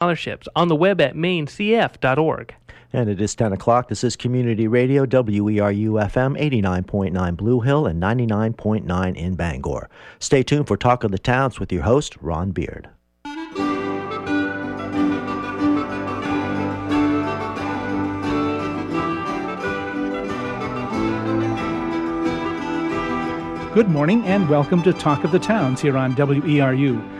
scholarships on the web at mainecf.org. And it is 10 o'clock. This is Community Radio, WERU FM, 89.9 Blue Hill and 99.9 in Bangor. Stay tuned for Talk of the Towns with your host, Ron Beard. Good morning and welcome to Talk of the Towns here on WERU.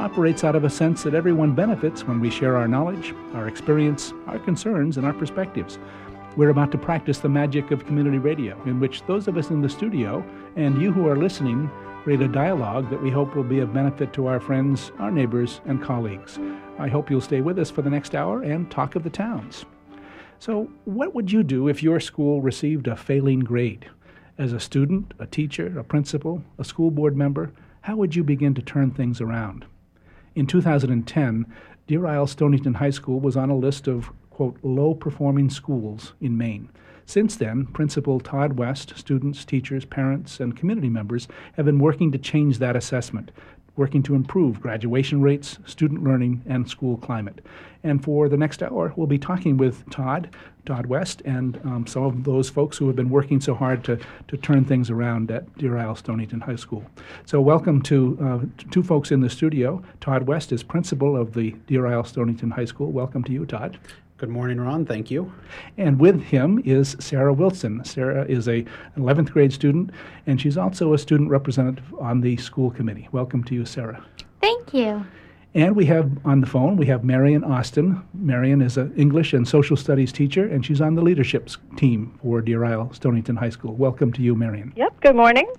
operates out of a sense that everyone benefits when we share our knowledge, our experience, our concerns, and our perspectives. We're about to practice the magic of community radio, in which those of us in the studio and you who are listening create a dialogue that we hope will be of benefit to our friends, our neighbors, and colleagues. I hope you'll stay with us for the next hour and talk of the towns. So, what would you do if your school received a failing grade? As a student, a teacher, a principal, a school board member, how would you begin to turn things around? In 2010, Deer Isle Stonington High School was on a list of, quote, low performing schools in Maine. Since then, Principal Todd West, students, teachers, parents, and community members have been working to change that assessment working to improve graduation rates, student learning, and school climate. And for the next hour, we'll be talking with Todd, Todd West, and um, some of those folks who have been working so hard to, to turn things around at Deer Isle Stonington High School. So, welcome to uh, two folks in the studio. Todd West is principal of the Deer Isle Stonington High School. Welcome to you, Todd. Good morning, Ron. Thank you. And with him is Sarah Wilson. Sarah is a 11th grade student, and she's also a student representative on the school committee. Welcome to you, Sarah. Thank you. And we have on the phone, we have Marion Austin. Marion is an English and social studies teacher, and she's on the leadership team for Deer Isle Stonington High School. Welcome to you, Marion. Yep, good morning.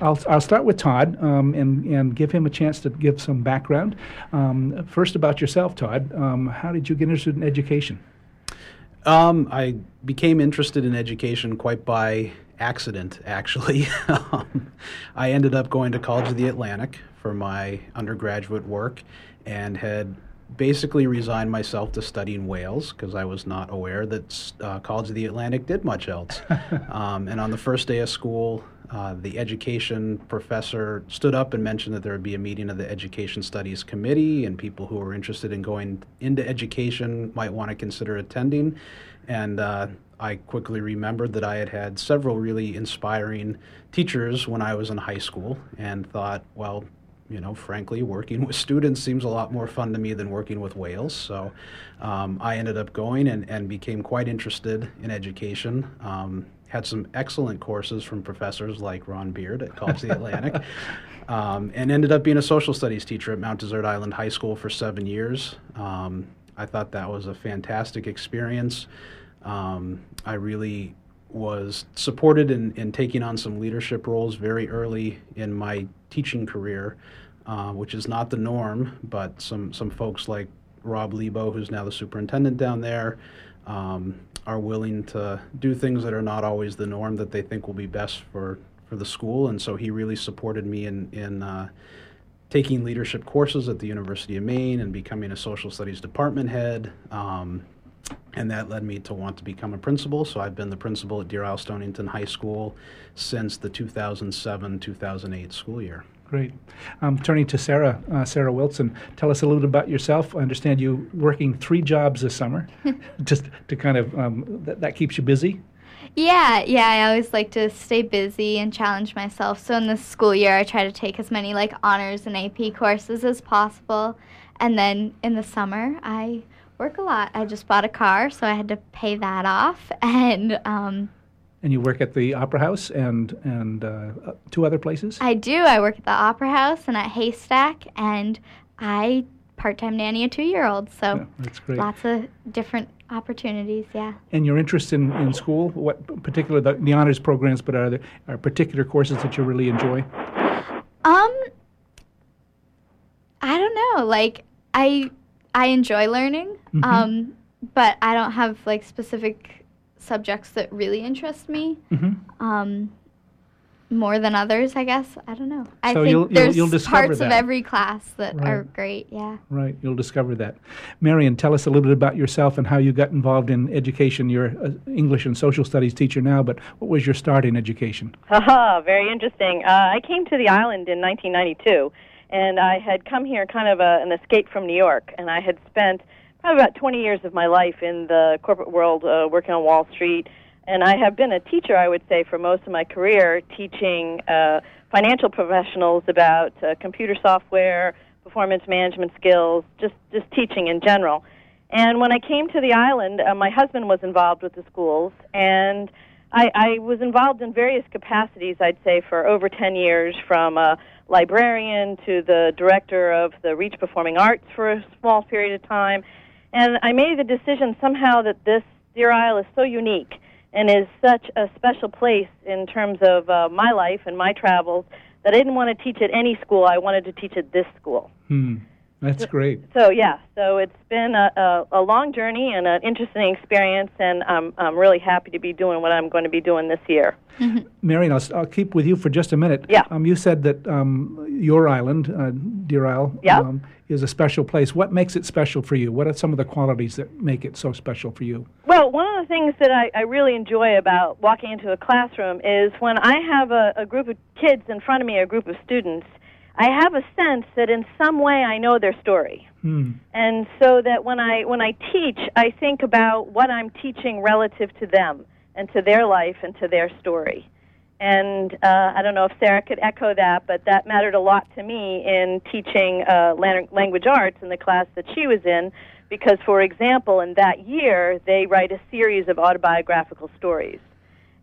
I'll, I'll start with Todd um, and, and give him a chance to give some background. Um, first, about yourself, Todd. Um, how did you get interested in education? Um, I became interested in education quite by accident, actually. Um, I ended up going to College of the Atlantic for my undergraduate work and had basically resigned myself to studying whales because I was not aware that uh, College of the Atlantic did much else. um, and on the first day of school, uh, the education professor stood up and mentioned that there would be a meeting of the Education Studies Committee, and people who were interested in going into education might want to consider attending. And uh, I quickly remembered that I had had several really inspiring teachers when I was in high school, and thought, well, you know, frankly, working with students seems a lot more fun to me than working with whales. So um, I ended up going and, and became quite interested in education. Um, had some excellent courses from professors like Ron Beard at College of the Atlantic, um, and ended up being a social studies teacher at Mount Desert Island High School for seven years. Um, I thought that was a fantastic experience. Um, I really was supported in, in taking on some leadership roles very early in my teaching career uh, which is not the norm, but some, some folks like Rob Liebow, who's now the superintendent down there, um, are willing to do things that are not always the norm that they think will be best for, for the school. And so he really supported me in, in uh, taking leadership courses at the University of Maine and becoming a social studies department head. Um, and that led me to want to become a principal. So I've been the principal at Deer Isle Stonington High School since the 2007 2008 school year. Great. Um, turning to Sarah, uh, Sarah Wilson, tell us a little bit about yourself. I understand you working three jobs this summer, just to kind of um, that, that keeps you busy. Yeah, yeah. I always like to stay busy and challenge myself. So in the school year, I try to take as many like honors and AP courses as possible, and then in the summer, I work a lot. I just bought a car, so I had to pay that off, and um, and you work at the Opera House and and uh, two other places. I do. I work at the Opera House and at Haystack, and I part-time nanny a two-year-old. So yeah, that's great. Lots of different opportunities. Yeah. And your interest in, in school, what particular the, the honors programs, but are there are particular courses that you really enjoy? Um, I don't know. Like I I enjoy learning. Mm-hmm. Um, but I don't have like specific subjects that really interest me. Mm-hmm. Um, more than others, I guess. I don't know. I So think you'll- you'll- there's you'll discover parts of every class that are great. Yeah. Right, you'll discover that. Marion, tell us a little bit about yourself and how you got involved in education. You're an English and social studies teacher now, but what was your start in education? Haha, very interesting. Uh, I came to the island in 1992, and I had come here kind of a, an escape from New York, and I had spent probably about 20 years of my life in the corporate world uh, working on Wall Street. And I have been a teacher, I would say, for most of my career, teaching uh, financial professionals about uh, computer software, performance management skills, just, just teaching in general. And when I came to the island, uh, my husband was involved with the schools, and I, I was involved in various capacities, I'd say, for over 10 years, from a librarian to the director of the Reach Performing Arts for a small period of time. And I made the decision somehow that this Deer Isle is so unique and is such a special place in terms of uh, my life and my travels that I didn't want to teach at any school. I wanted to teach at this school. Hmm, that's great. So yeah, so it's been a, a, a long journey and an interesting experience, and I'm I'm really happy to be doing what I'm going to be doing this year. Marion, I'll, I'll keep with you for just a minute. Yeah. Um, you said that um, your island, uh, Deer Isle, Yeah. um, is a special place. What makes it special for you? What are some of the qualities that make it so special for you? Well, one of the things that I, I really enjoy about walking into a classroom is when I have a, a group of kids in front of me, a group of students, I have a sense that in some way I know their story. Hmm. and so that when I when I teach, I think about what I'm teaching relative to them and to their life and to their story. And uh, I don't know if Sarah could echo that, but that mattered a lot to me in teaching uh, lan- language arts in the class that she was in, because, for example, in that year they write a series of autobiographical stories,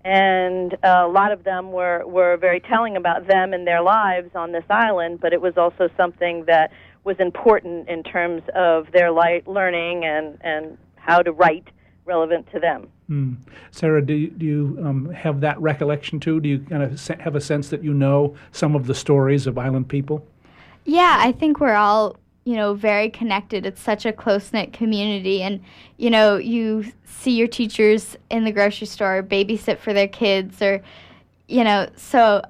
and uh, a lot of them were were very telling about them and their lives on this island. But it was also something that was important in terms of their light learning and and how to write relevant to them. Hmm. Sarah, do you, do you um, have that recollection too? Do you kind of have a sense that you know some of the stories of island people? Yeah, I think we're all, you know, very connected. It's such a close knit community. And, you know, you see your teachers in the grocery store babysit for their kids, or, you know, so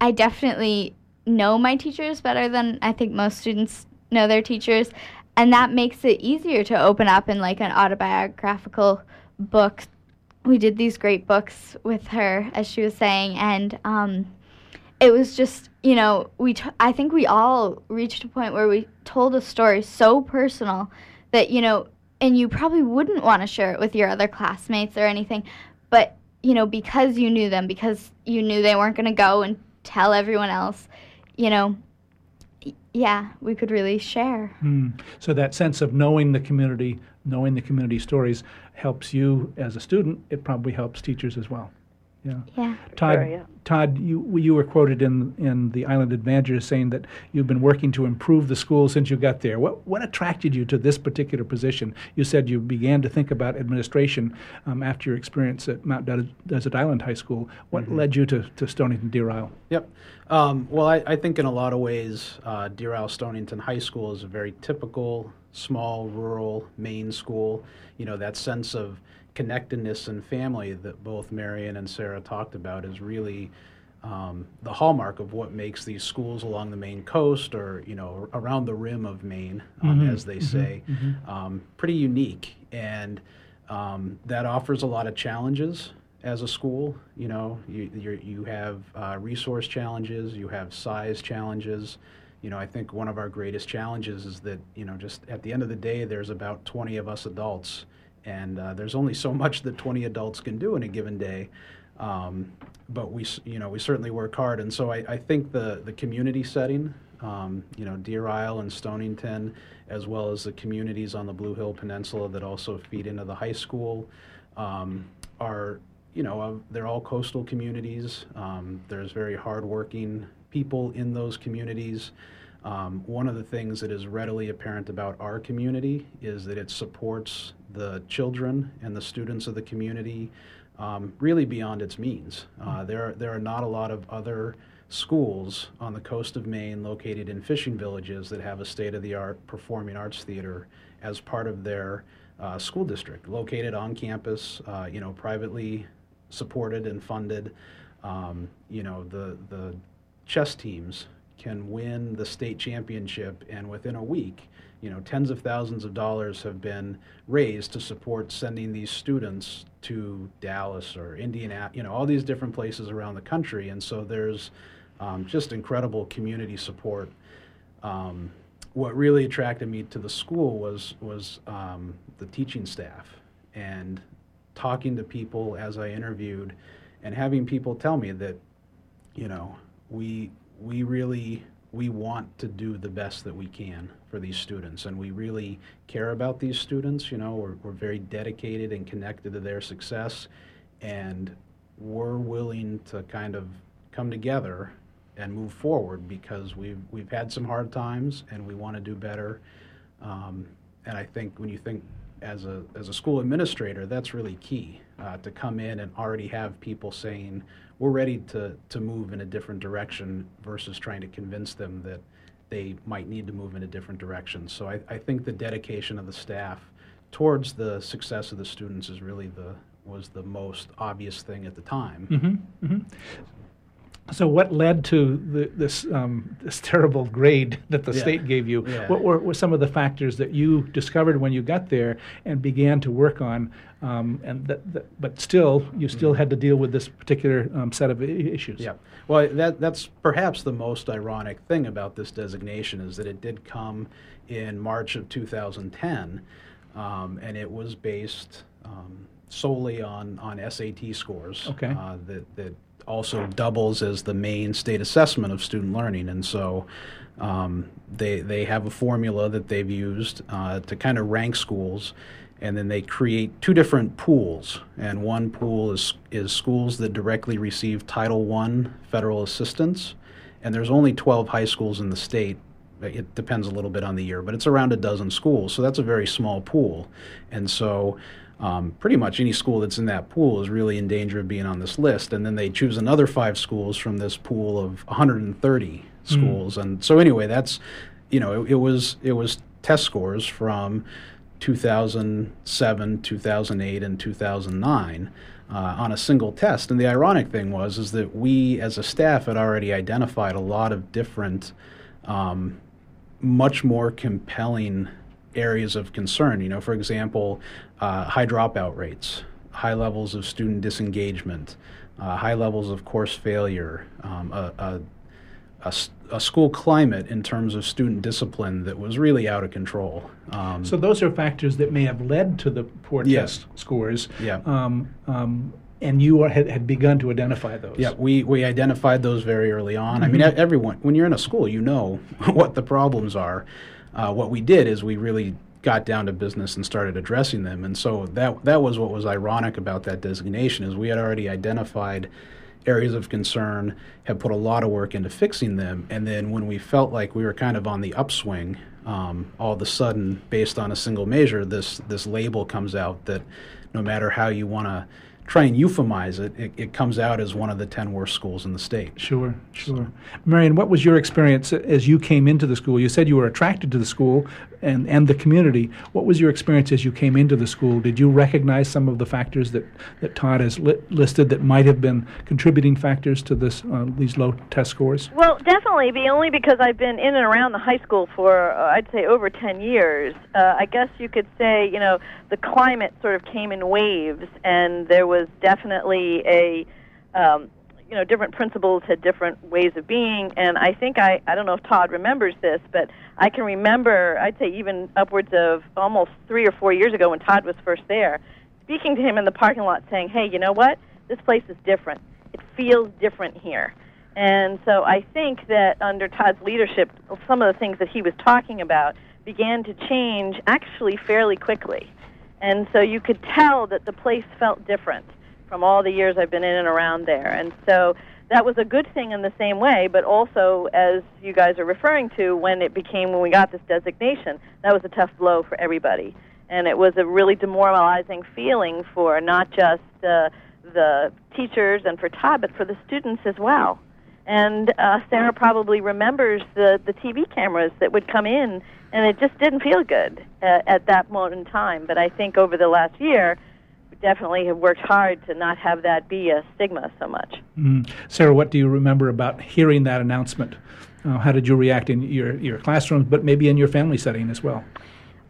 I definitely know my teachers better than I think most students know their teachers. And that makes it easier to open up in like an autobiographical book. We did these great books with her, as she was saying, and, um, it was just you know we t- i think we all reached a point where we told a story so personal that you know and you probably wouldn't want to share it with your other classmates or anything but you know because you knew them because you knew they weren't going to go and tell everyone else you know yeah we could really share Hmm. So that sense of knowing the community, knowing the community stories, helps you as a student. It probably helps teachers as well. Yeah. yeah Todd, Sure, yeah. Todd, you you were quoted in in the Island Advantage saying that you've been working to improve the school since you got there. What what attracted you to this particular position? You said you began to think about administration um, after your experience at Mount Desert Island High School. What Mm-hmm. led you to, to Stonington Deer Isle? Yep. Um, well, I, I think in a lot of ways, uh, Deer Isle Stonington High School is a very typical small rural Maine school. You know, that sense of connectedness and family that both Marion and Sarah talked about is really um, the hallmark of what makes these schools along the Maine coast or, you know, around the rim of Maine, um, as they say, um, pretty unique. And um, that offers a lot of challenges as a school. You know, you you're, you have uh, resource challenges, you have size challenges. You know, I think one of our greatest challenges is that you know, just at the end of the day, there's about 20 of us adults, and uh, there's only so much that 20 adults can do in a given day. Um, but we, you know, we certainly work hard, and so I, I think the the community setting, um, you know, Deer Isle and Stonington, as well as the communities on the Blue Hill Peninsula that also feed into the high school, um, are you know uh, they're all coastal communities. Um, there's very hardworking people in those communities. Um, one of the things that is readily apparent about our community is that it supports the children and the students of the community um, really beyond its means. Uh, there, are, there are not a lot of other schools on the coast of Maine located in fishing villages that have a state of the art performing arts theater as part of their uh, school district located on campus, uh, you know, privately supported and funded. Um, you know, the, the chess teams can win the state championship, and within a week, you know, tens of thousands of dollars have been raised to support sending these students to Dallas or Indiana, you know, all these different places around the country. And so there's um, just incredible community support. Um, what really attracted me to the school was was um, the teaching staff and talking to people as I interviewed, and having people tell me that, you know, we we really we want to do the best that we can for these students. And we really care about these students you know we're, we're very dedicated and connected to their success. And we're willing to kind of come together and move forward because we've we've had some hard times and we want to do better. Um, and I think when you think as a as a school administrator that's really key uh, to come in and already have people saying we're ready to, to move in a different direction versus trying to convince them that they might need to move in a different direction. So I, I think the dedication of the staff towards the success of the students is really the was the most obvious thing at the time. Mm-hmm, mm-hmm. So, what led to the, this um, this terrible grade that the Yeah. state gave you? Yeah. What were, were some of the factors that you discovered when you got there and began to work on? Um, and that, that, but still, you still had to deal with this particular um, set of I- issues. Yeah. Well, that that's perhaps the most ironic thing about this designation is that it did come in March of 2010, um, and it was based um, solely on on SAT scores. Okay. Uh, that that also doubles as the Maine state assessment of student learning, and so. Um, they they have a formula that they've used uh, to kind of rank schools, and then they create two different pools. And one pool is is schools that directly receive Title I federal assistance, and there's only 12 high schools in the state. It depends a little bit on the year, but it's around a dozen schools, so that's a very small pool. And so, um, pretty much any school that's in that pool is really in danger of being on this list. And then they choose another five schools from this pool of 130 schools. And so, anyway, that's you know, it, it was it was test scores from 2007, 2008, and 2009 uh, on a single test. And the ironic thing was is that we, as a staff, had already identified a lot of different, um, much more compelling areas of concern. You know, for example, uh, high dropout rates, high levels of student disengagement, uh, high levels of course failure, um, a, a a, a school climate in terms of student discipline that was really out of control. Um, So those are factors that may have led to the poor Yes. test scores. Yeah. Um, um, and you are, had, had begun to identify those. yeah, we, we identified those very early on. I mean, e- everyone, when you're in a school, you know what the problems are. Uh, what we did is we really got down to business and started addressing them. And so that that was what was ironic about that designation is we had already identified areas of concern, had put a lot of work into fixing them, and then when we felt like we were kind of on the upswing, um, all of a sudden, based on a single measure, this this label comes out that no matter how you want to try and euphemize it, it, it comes out as one of the 10 worst schools in the state. Sure, sure. Marion, what was your experience as you came into the school? You said you were attracted to the school and, and the community. What was your experience as you came into the school? Did you recognize some of the factors that, that Todd has li- listed that might have been contributing factors to this uh, these low test scores? Well, definitely, be only because I've been in and around the high school for uh, I'd say over 10 years. Uh, I guess you could say, you know, the climate sort of came in waves, and there was definitely a, um, you know, different principals had different ways of being. And I think I I don't know if Todd remembers this, but I can remember I'd say even upwards of almost three or four years ago when Todd was first there, speaking to him in the parking lot, saying, "Hey, you know what? This place is different. It feels different here." And so I think that under Todd's leadership, some of the things that he was talking about began to change actually fairly quickly. And so you could tell that the place felt different from all the years I've been in and around there. And so that was a good thing in the same way, but also, as you guys are referring to, when it became, when we got this designation, that was a tough blow for everybody. And it was a really demoralizing feeling for not just uh, the teachers and for Todd, but for the students as well. And uh, Sarah probably remembers the the TV cameras that would come in, and it just didn't feel good uh, at that moment in time. But I think over the last year, we definitely have worked hard to not have that be a stigma so much. Mm. Sarah, what do you remember about hearing that announcement? Uh, how did you react in your your classrooms, but maybe in your family setting as well?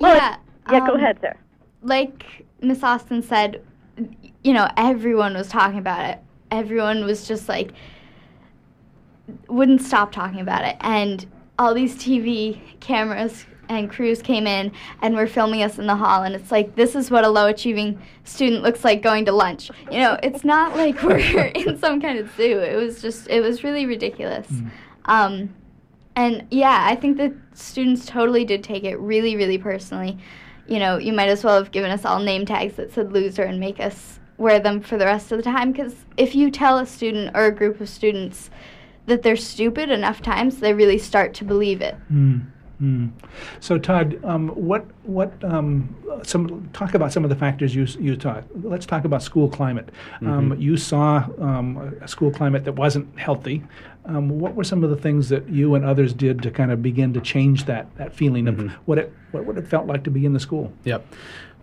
Well, yeah. Yeah, go um, ahead, Sarah. like Miss Austin said, you know, everyone was talking about it. Everyone was just like, wouldn't stop talking about it. And all these TV cameras and crews came in and were filming us in the hall. And it's like, this is what a low achieving student looks like going to lunch. You know, it's not like we're in some kind of zoo. It was just, it was really ridiculous. Um, and yeah, I think the students totally did take it really, really personally. You know, you might as well have given us all name tags that said loser and make us wear them for the rest of the time. Because if you tell a student or a group of students that they're stupid enough times, they really start to believe it. Mm. Mm. So, Todd, um, what what um, some talk about some of the factors you you taught. Let's talk about school climate. Um, you saw um, a school climate that wasn't healthy. Um, what were some of the things that you and others did to kind of begin to change that that feeling of what it what, what it felt like to be in the school? Yep.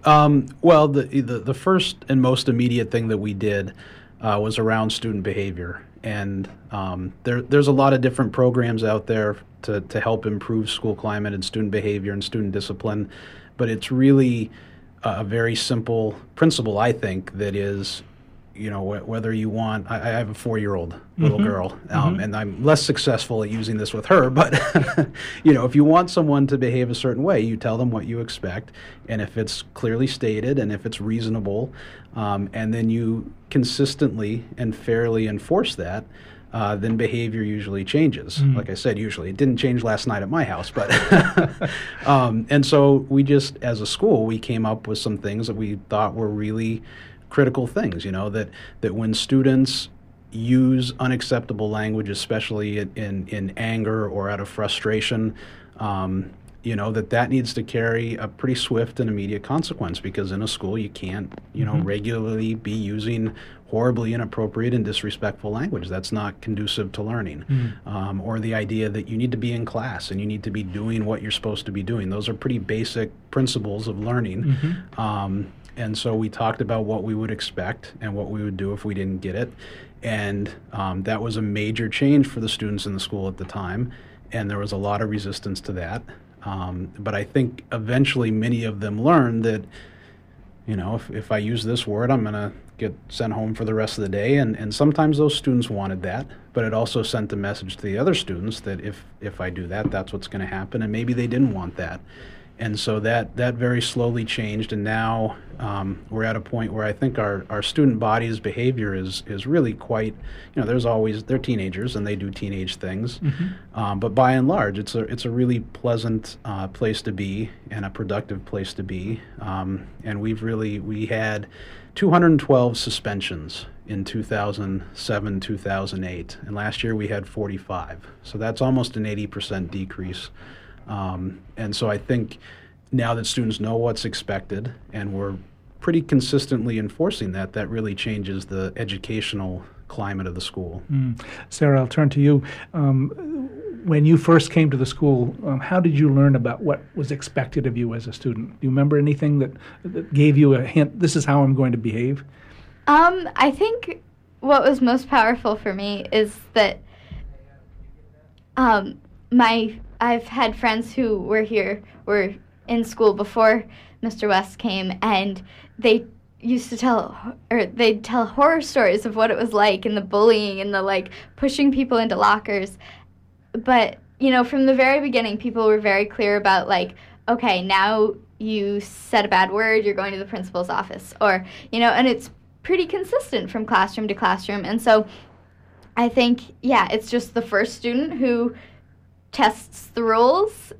Um, well, the, the the first and most immediate thing that we did uh, was around student behavior, and um, there there's a lot of different programs out there to to help improve school climate and student behavior and student discipline, but it's really a very simple principle, I think, that is you know wh- whether you want i, I have a four year old little girl um, and i'm less successful at using this with her but you know if you want someone to behave a certain way you tell them what you expect and if it's clearly stated and if it's reasonable um, and then you consistently and fairly enforce that uh, then behavior usually changes. Like I said, usually. It didn't change last night at my house, but um, and so we just, as a school, we came up with some things that we thought were really critical things. You know that that when students use unacceptable language, especially in in, anger or out of frustration. Um, you know that that needs to carry a pretty swift and immediate consequence because in a school you can't you know regularly be using horribly inappropriate and disrespectful language. That's not conducive to learning. Um, or the idea that you need to be in class and you need to be doing what you're supposed to be doing. Those are pretty basic principles of learning. Um, and so we talked about what we would expect and what we would do if we didn't get it and um, that was a major change for the students in the school at the time and there was a lot of resistance to that um, but I think eventually many of them learned that, you know, if, if I use this word, I'm going to get sent home for the rest of the day. And, and sometimes those students wanted that, but it also sent a message to the other students that if, if I do that, that's what's going to happen. And maybe they didn't want that. And so that, that very slowly changed. And now um, we're at a point where I think our, our student body's behavior is, is really quite, you know, there's always, they're teenagers and they do teenage things. Um, but by and large, it's a, it's a really pleasant uh, place to be and a productive place to be. Um, and we've really, we had 212 suspensions in 2007, 2008. And last year we had 45. So that's almost an 80% decrease. Um, and so I think now that students know what's expected and we're pretty consistently enforcing that, that really changes the educational climate of the school. Sarah, I'll turn to you. Um, when you first came to the school, um, how did you learn about what was expected of you as a student? Do you remember anything that, that gave you a hint? This is how I'm going to behave. Um, I think what was most powerful for me is that um, my I've had friends who were here were in school before Mr. West came, and they used to tell or they'd tell horror stories of what it was like and the bullying and the like pushing people into lockers. But you know, from the very beginning, people were very clear about like, okay, now you said a bad word, you're going to the principal's office, or you know, and it's pretty consistent from classroom to classroom. And so I think, yeah, it's just the first student who tests the rules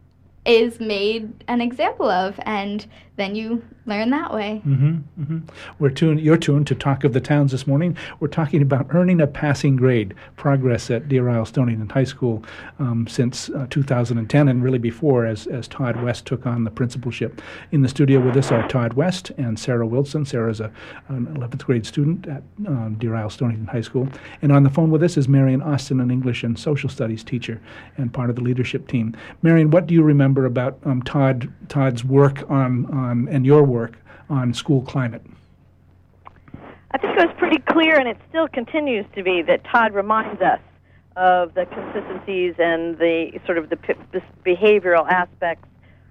is made an example of, and then you learn that way. Mm-hmm, mm-hmm. We're tuned, you're tuned to Talk of the Towns this morning. We're talking about earning a passing grade, progress at Deer Isle Stonington High School um, since uh, 2010 and really before as, as Todd West took on the principalship. In the studio with us are Todd West and Sarah Wilson. Sarah's a, an 11th grade student at um, Deer Isle Stonington High School. And on the phone with us is Marion Austin, an English and social studies teacher and part of the leadership team. Marion, what do you remember about um, Todd Todd's work on, and your work on school climate? I think it was pretty clear, and it still continues to be, that Todd reminds us of the consistencies and the sort of the, the behavioral aspects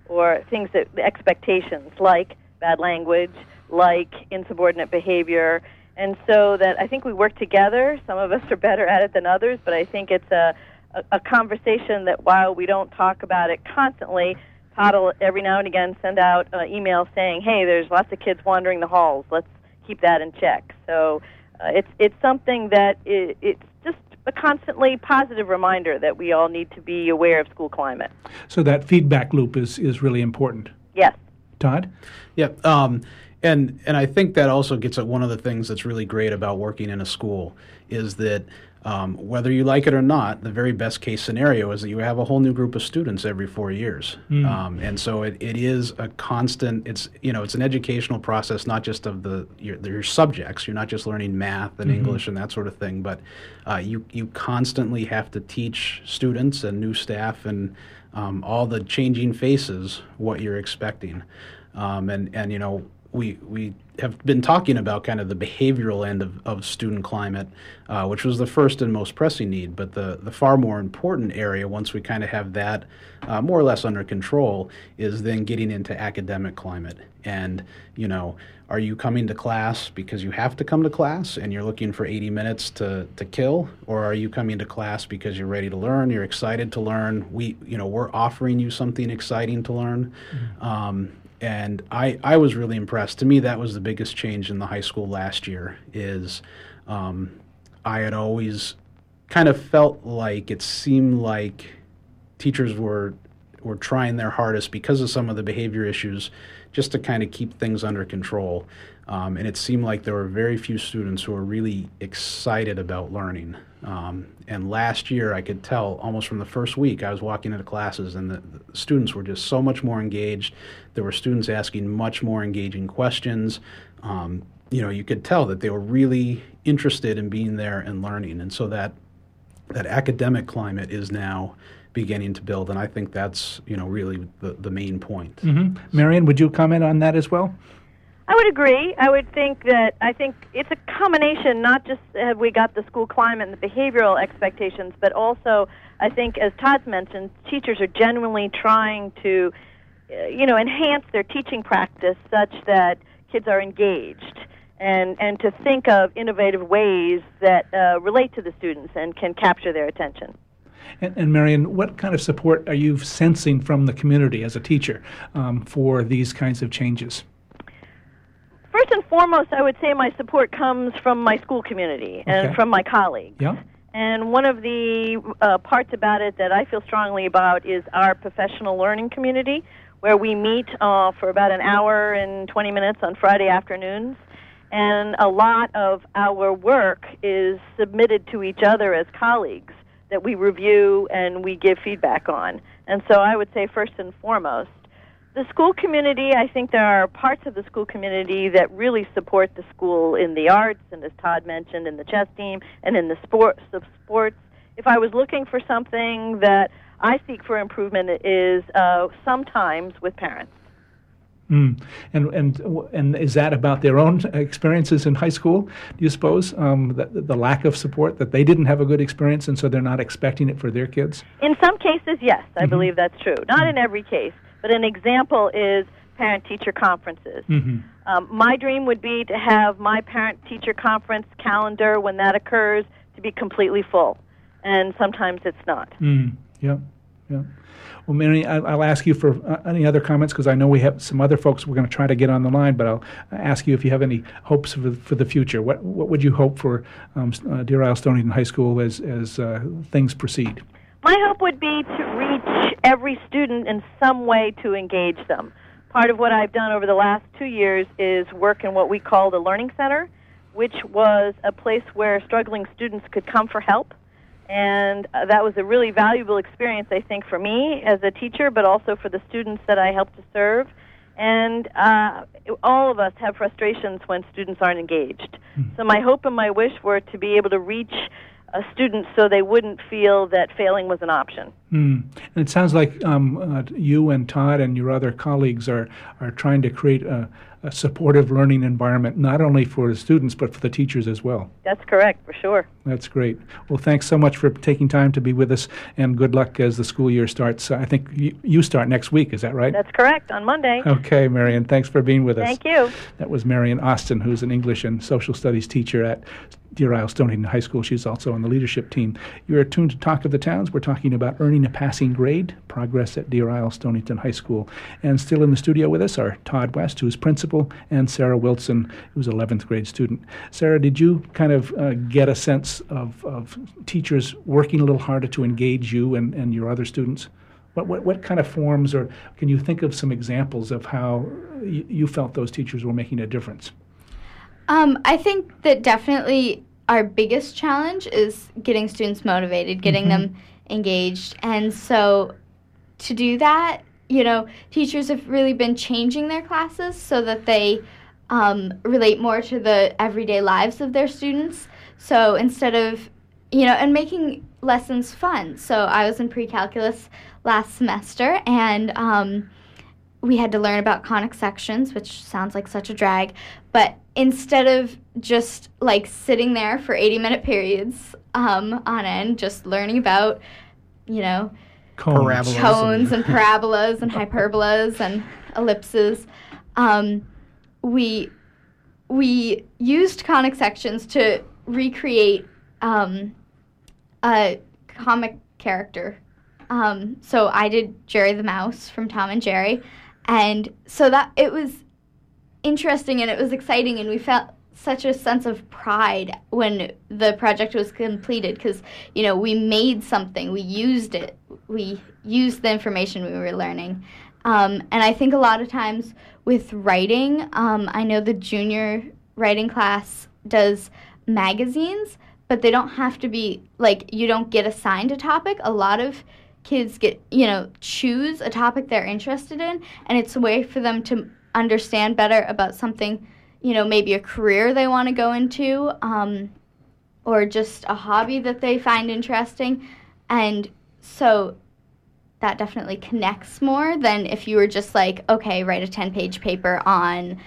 or things that the expectations, like bad language, like insubordinate behavior, and so that I think we work together. Some of us are better at it than others, but I think it's a a, a conversation that while we don't talk about it constantly, Todd will every now and again send out uh, emails saying, "Hey, there's lots of kids wandering the halls. Let's keep that in check." So uh, it's it's something that it, it's just a constantly positive reminder that we all need to be aware of school climate. So that feedback loop is is really important. Yes. Todd. Yep. Um, and and I think that also gets at one of the things that's really great about working in a school is that um, whether you like it or not, the very best case scenario is that you have a whole new group of students every four years, mm. um, and so it, it is a constant. It's you know it's an educational process, not just of the your, your subjects. You're not just learning math and mm-hmm. English and that sort of thing, but uh, you you constantly have to teach students and new staff and um, all the changing faces what you're expecting, um, and and you know we we have been talking about kind of the behavioral end of, of student climate, uh, which was the first and most pressing need. But the, the far more important area, once we kind of have that uh, more or less under control, is then getting into academic climate. And, you know, are you coming to class because you have to come to class and you're looking for 80 minutes to, to kill? Or are you coming to class because you're ready to learn, you're excited to learn? We, you know, we're offering you something exciting to learn. Mm-hmm. Um, and I, I was really impressed. To me, that was the biggest change in the high school last year. Is um, I had always kind of felt like it seemed like teachers were were trying their hardest because of some of the behavior issues, just to kind of keep things under control. Um, and it seemed like there were very few students who were really excited about learning. Um, and last year, I could tell almost from the first week, I was walking into classes, and the, the, students were just so much more engaged. There were students asking much more engaging questions. Um, you know, you could tell that they were really interested in being there and learning. And so that that academic climate is now beginning to build, and I think that's you know really the the main point. Mm-hmm. Marion, would you comment on that as well? I would agree. I would think that I think it's a combination. Not just have we got the school climate and the behavioral expectations, but also I think, as Todd mentioned, teachers are genuinely trying to, uh, you know, enhance their teaching practice such that kids are engaged and and to think of innovative ways that uh, relate to the students and can capture their attention. And, and, Marion, what kind of support are you sensing from the community as a teacher um, for these kinds of changes? First and foremost, I would say my support comes from my school community and okay. from my colleagues. Yeah. And one of the uh, parts about it that I feel strongly about is our professional learning community, where we meet uh, for about an hour and 20 minutes on Friday afternoons. And a lot of our work is submitted to each other as colleagues that we review and we give feedback on. And so I would say, first and foremost, the school community, I think there are parts of the school community that really support the school in the arts, and as Todd mentioned, in the chess team and in the sports. The sports. If I was looking for something that I seek for improvement, is uh, sometimes with parents. Mm. And and and is that about their own experiences in high school? Do you suppose um, the, the lack of support that they didn't have a good experience, and so they're not expecting it for their kids? In some cases, yes, I mm-hmm. believe that's true. Not in every case. But an example is parent teacher conferences. Mm-hmm. Um, my dream would be to have my parent teacher conference calendar when that occurs to be completely full, and sometimes it's not. Mm, yeah, yeah. Well, Mary, I'll ask you for uh, any other comments because I know we have some other folks we're going to try to get on the line, but I'll ask you if you have any hopes for, for the future. What what would you hope for um, uh, Deer Isle Stonington High School as as uh, things proceed? My hope would be to reach every student in some way to engage them. part of what I've done over the last two years is work in what we call the Learning Center, which was a place where struggling students could come for help. And uh, that was a really valuable experience, I think, for me as a teacher, but also for the students that I helped to serve. And uh, all of us have frustrations when students aren't engaged. Mm-hmm. So my hope and my wish were to be able to reach uh, students so they wouldn't feel that failing was an option. Mm. And it sounds like um, uh, you and Todd and your other colleagues are, are trying to create a, a supportive learning environment, not only for the students, but for the teachers as well. That's correct, for sure. That's great. Well, thanks so much for taking time to be with us, and good luck as the school year starts. I think you, you start next week, is that right? That's correct, on Monday. Okay, Marion, thanks for being with us. Thank you. That was Marion Austin, who's an English and social studies teacher at Deer Isle Stonington High School. She's also on the leadership team. You're attuned to Talk of the Towns. We're talking about earning a passing grade, progress at Deer Isle Stonington High School. And still in the studio with us are Todd West, who's principal, and Sarah Wilson, who's 11th grade student. Sarah, did you kind of uh, get a sense of, of teachers working a little harder to engage you and, and your other students? What, what, what kind of forms, or can you think of some examples of how you, you felt those teachers were making a difference? Um, I think that definitely our biggest challenge is getting students motivated, getting mm-hmm. them engaged. And so to do that, you know, teachers have really been changing their classes so that they um, relate more to the everyday lives of their students. So instead of, you know, and making lessons fun. So I was in pre calculus last semester and um, we had to learn about conic sections, which sounds like such a drag. But instead of just like sitting there for 80 minute periods um, on end, just learning about, you know, cones, cones and parabolas and hyperbolas and ellipses, um, we we used conic sections to recreate um, a comic character. Um, so I did Jerry the Mouse from Tom and Jerry, and so that it was interesting and it was exciting and we felt such a sense of pride when the project was completed because you know we made something we used it we used the information we were learning. Um, and i think a lot of times with writing um, i know the junior writing class does magazines but they don't have to be like you don't get assigned a topic. A lot of kids get you know choose a topic they're interested in and it's a way for them to understand better about something you know maybe a career they want to go into um, or just a hobby that they find interesting. And so that definitely connects more than if you were just like okay write a 10 page paper on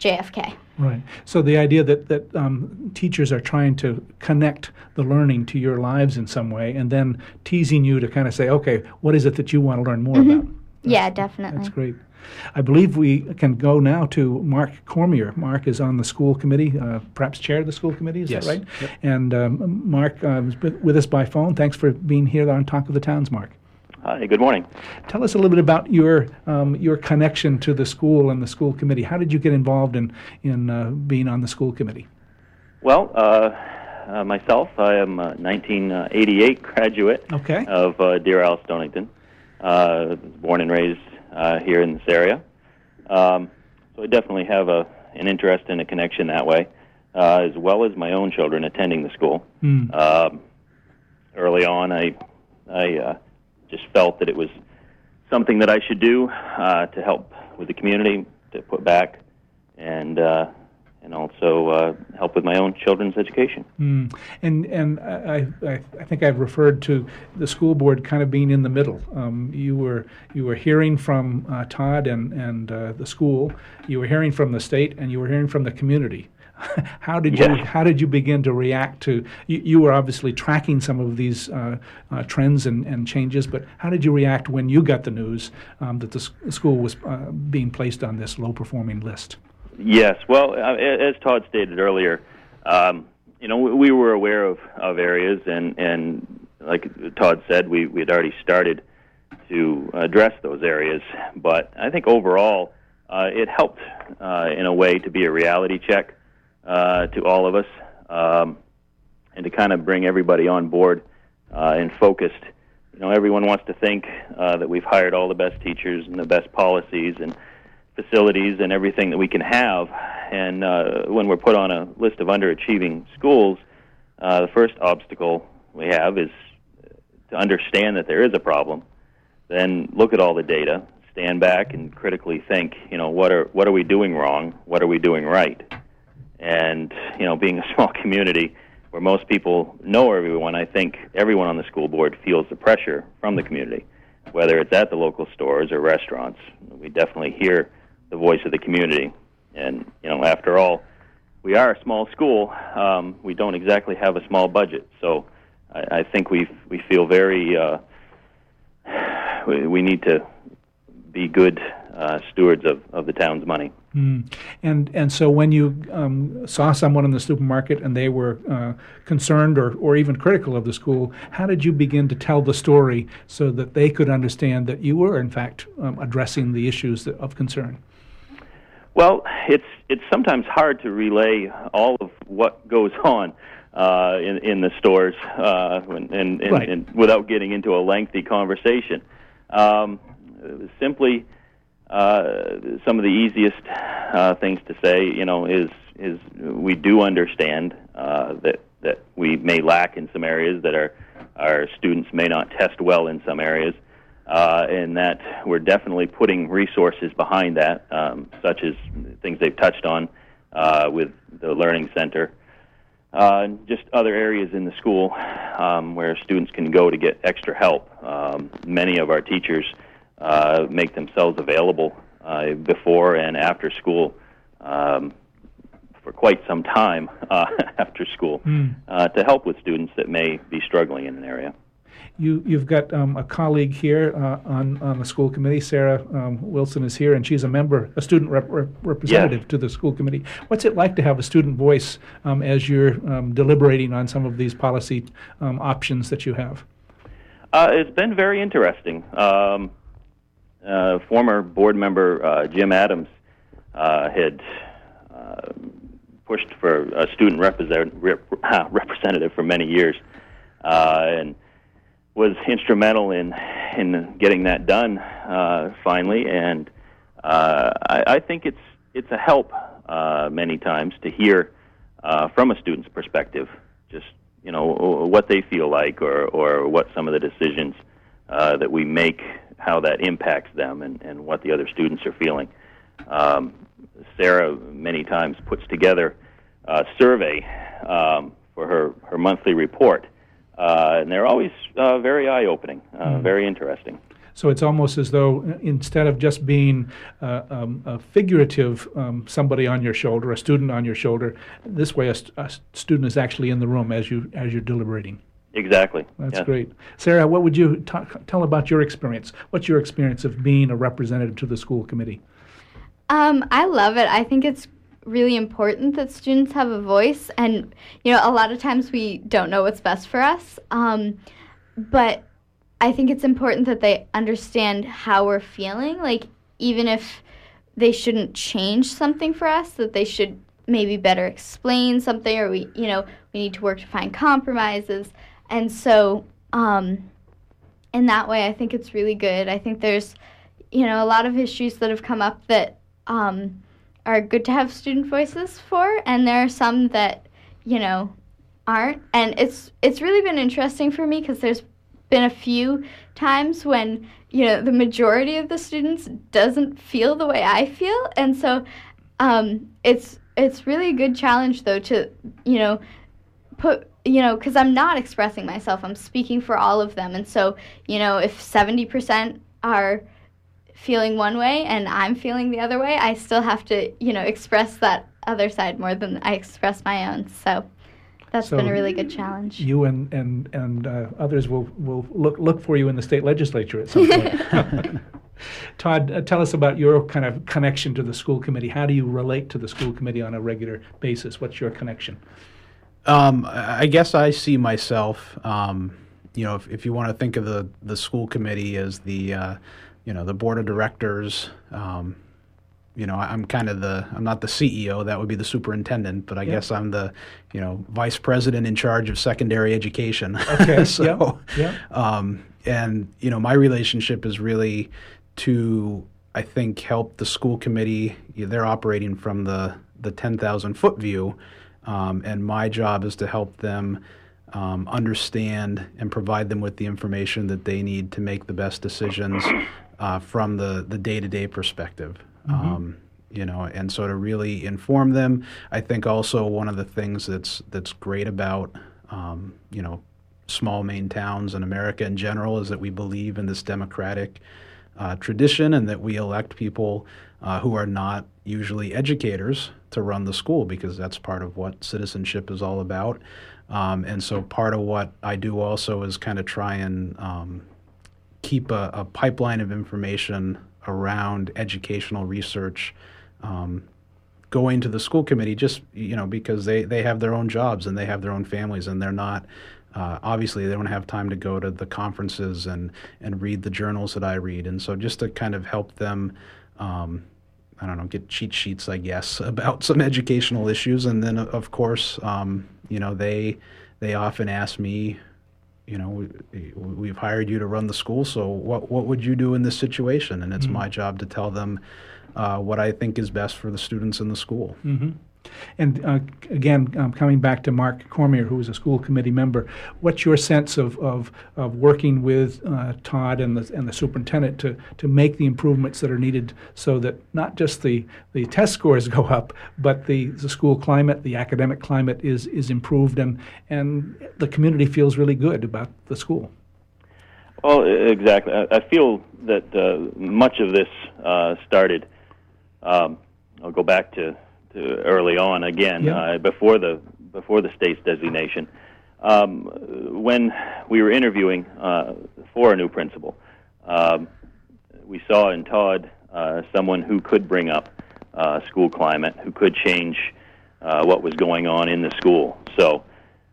jfk Right. So the idea that that um, teachers are trying to connect the learning to your lives in some way, and then teasing you to kind of say, okay, what is it that you want to learn more mm-hmm. about? That's, yeah, definitely. That's great. I believe we can go now to Mark Cormier. Mark is on the school committee, uh, perhaps chair of the school committee. Is yes. that right? Yep. And um, Mark uh, is with us by phone. Thanks for being here on Talk of the Towns, Mark. Hi, good morning. Tell us a little bit about your um, your connection to the school and the school committee. How did you get involved in in uh, being on the school committee? Well, uh, uh, myself, I am a 1988 graduate okay. of uh, Deer Isle Stonington. Uh, born and raised uh, here in this area, um, so I definitely have a an interest and a connection that way, as well as my own children attending the school. Mm. early on, I I just felt that it was something that I should do uh, to help with the community, to put back, and uh, and also uh, help with my own children's education. Mm. And and I, I, I think I've referred to the school board kind of being in the middle. Um, you were you were hearing from uh, Todd and and uh, the school, you were hearing from the state, and you were hearing from the community. how did you how did you begin to react to you, you were obviously tracking some of these uh, uh, trends and, and changes but how did you react when you got the news um, that the school was uh, being placed on this low performing list? Yes. Well uh, as Todd stated earlier um, you know we, we, were aware of, of areas and and like Todd said we we had already started to address those areas. But I think overall uh, it helped uh, in a way to be a reality check uh, to all of us, um, and to kind of bring everybody on board uh, and focused. You know, everyone wants to think uh, that we've hired all the best teachers and the best policies and facilities and everything that we can have. And uh, when we're put on a list of underachieving schools, uh, the first obstacle we have is to understand that there is a problem. Then look at all the data, stand back, and critically think. You know, what are what are we doing wrong? What are we doing right? And you know, being a small community where most people know everyone, I think everyone on the school board feels the pressure from the community, whether it's at the local stores or restaurants. We definitely hear the voice of the community. And you know, after all, we are a small school. Um, we don't exactly have a small budget, so I, I think we we feel very. Uh, we, we need to be good uh, stewards of, of the town's money. Mm. And and so when you um, saw someone in the supermarket and they were uh, concerned or, or even critical of the school, how did you begin to tell the story so that they could understand that you were in fact um, addressing the issues of concern? Well, it's it's sometimes hard to relay all of what goes on uh, in in the stores uh, and, and, and, Right. and without getting into a lengthy conversation. Um, simply, uh, some of the easiest uh, things to say, you know, is is we do understand uh, that that we may lack in some areas that our our students may not test well in some areas uh, and that we're definitely putting resources behind that, um, such as things they've touched on uh, with the Learning Center, just other areas in the school um, where students can go to get extra help. Um, many of our teachers uh, make themselves available uh, before and after school. Um, for quite some time uh, after school uh, to help with students that may be struggling in an area. You, you've got um, a colleague here uh, on, on the school committee. Sarah um, Wilson is here, and she's a member, a student rep- rep- representative to the school committee. What's it like to have a student voice um, as you're um, deliberating on some of these policy um, options that you have? Uh, it's been very interesting. Uh, former board member uh, Jim Adams uh, had uh, pushed for a student represent- rep- representative for many years, uh, and was instrumental in in getting that done uh, finally. And I, I think it's it's a help many times to hear from a student's perspective, just you know what they feel like, or or what some of the decisions that we make, how that impacts them, and and what the other students are feeling. Um, Sarah many times puts together a survey um, for her her monthly report, uh, and they're always uh, very eye opening, uh, very interesting. So it's almost as though uh, instead of just being uh, um, a figurative um, somebody on your shoulder, a student on your shoulder, this way a, st- a student is actually in the room as you as you're deliberating. Exactly. That's Yes. great. Sarah, what would you ta tell about your experience? What's your experience of being a representative to the school committee? Um, I love it. I think it's really important that students have a voice, and you know, a lot of times we don't know what's best for us. Um, but I think it's important that they understand how we're feeling. Like, even if they shouldn't change something for us, that they should maybe better explain something, or we, you know, we need to work to find compromises. And so, um, in that way, I think it's really good. I think there's, you know, a lot of issues that have come up that um, are good to have student voices for, and there are some that, you know, aren't. And it's it's really been interesting for me because there's been a few times when you know the majority of the students doesn't feel the way I feel, and so um, it's it's really a good challenge though to you know put you know because i'm not expressing myself i'm speaking for all of them and so you know if 70% are feeling one way and i'm feeling the other way i still have to you know express that other side more than i express my own so that's So been a really good challenge You and and and uh, others will will look look for you in the state legislature at some point. Todd, uh, tell us about your kind of connection to the school committee. How do you relate to the school committee on a regular basis? What's your connection? Um, I guess I see myself, um, you know, if, if you want to think of the, the school committee as the, uh, you know, the board of directors, um, you know, I'm kind of the, I'm not the CEO, that would be the superintendent, but I guess I'm the, you know, vice president in charge of secondary education. Okay, so, yeah, yeah. Um, and, you know, my relationship is really to I think help the school committee. They're operating from the the ten thousand foot view, um, and my job is to help them um, understand and provide them with the information that they need to make the best decisions uh, from the the day to day perspective. Mm-hmm. Um, you know, and so to really inform them, I think also one of the things that's that's great about um, you know small Maine towns and America in general is that we believe in this democratic uh, tradition and that we elect people uh, who are not usually educators to run the school because that's part of what citizenship is all about. Um, and so part of what I do also is kind of try and um, keep a, a, pipeline of information around educational research um, going to the school committee just you know because they, they have their own jobs and they have their own families and they're not uh, obviously, they don't have time to go to the conferences and, and read the journals that I read. And so, just to kind of help them, um, I don't know, get cheat sheets, I guess, about some educational issues. And then, of course, um, you know, they they often ask me, you know, we, have hired you to run the school, so what what would you do in this situation? And it's mm-hmm. my job to tell them uh, what I think is best for the students in the school. Mm-hmm. And uh, again, um, coming back to Mark Cormier, who is a school committee member, what's your sense of, of, of working with uh, Todd and the, and the superintendent to, to make the improvements that are needed so that not just the, the test scores go up, but the, the school climate, the academic climate is, is improved and, and the community feels really good about the school? Well, exactly. I feel that uh, much of this uh, started. Um, I'll go back to early on again yeah. uh, before the before the state's designation. Um, when we were interviewing uh, for a new principal, um, we saw in Todd uh, someone who could bring up uh, school climate, who could change uh, what was going on in the school. So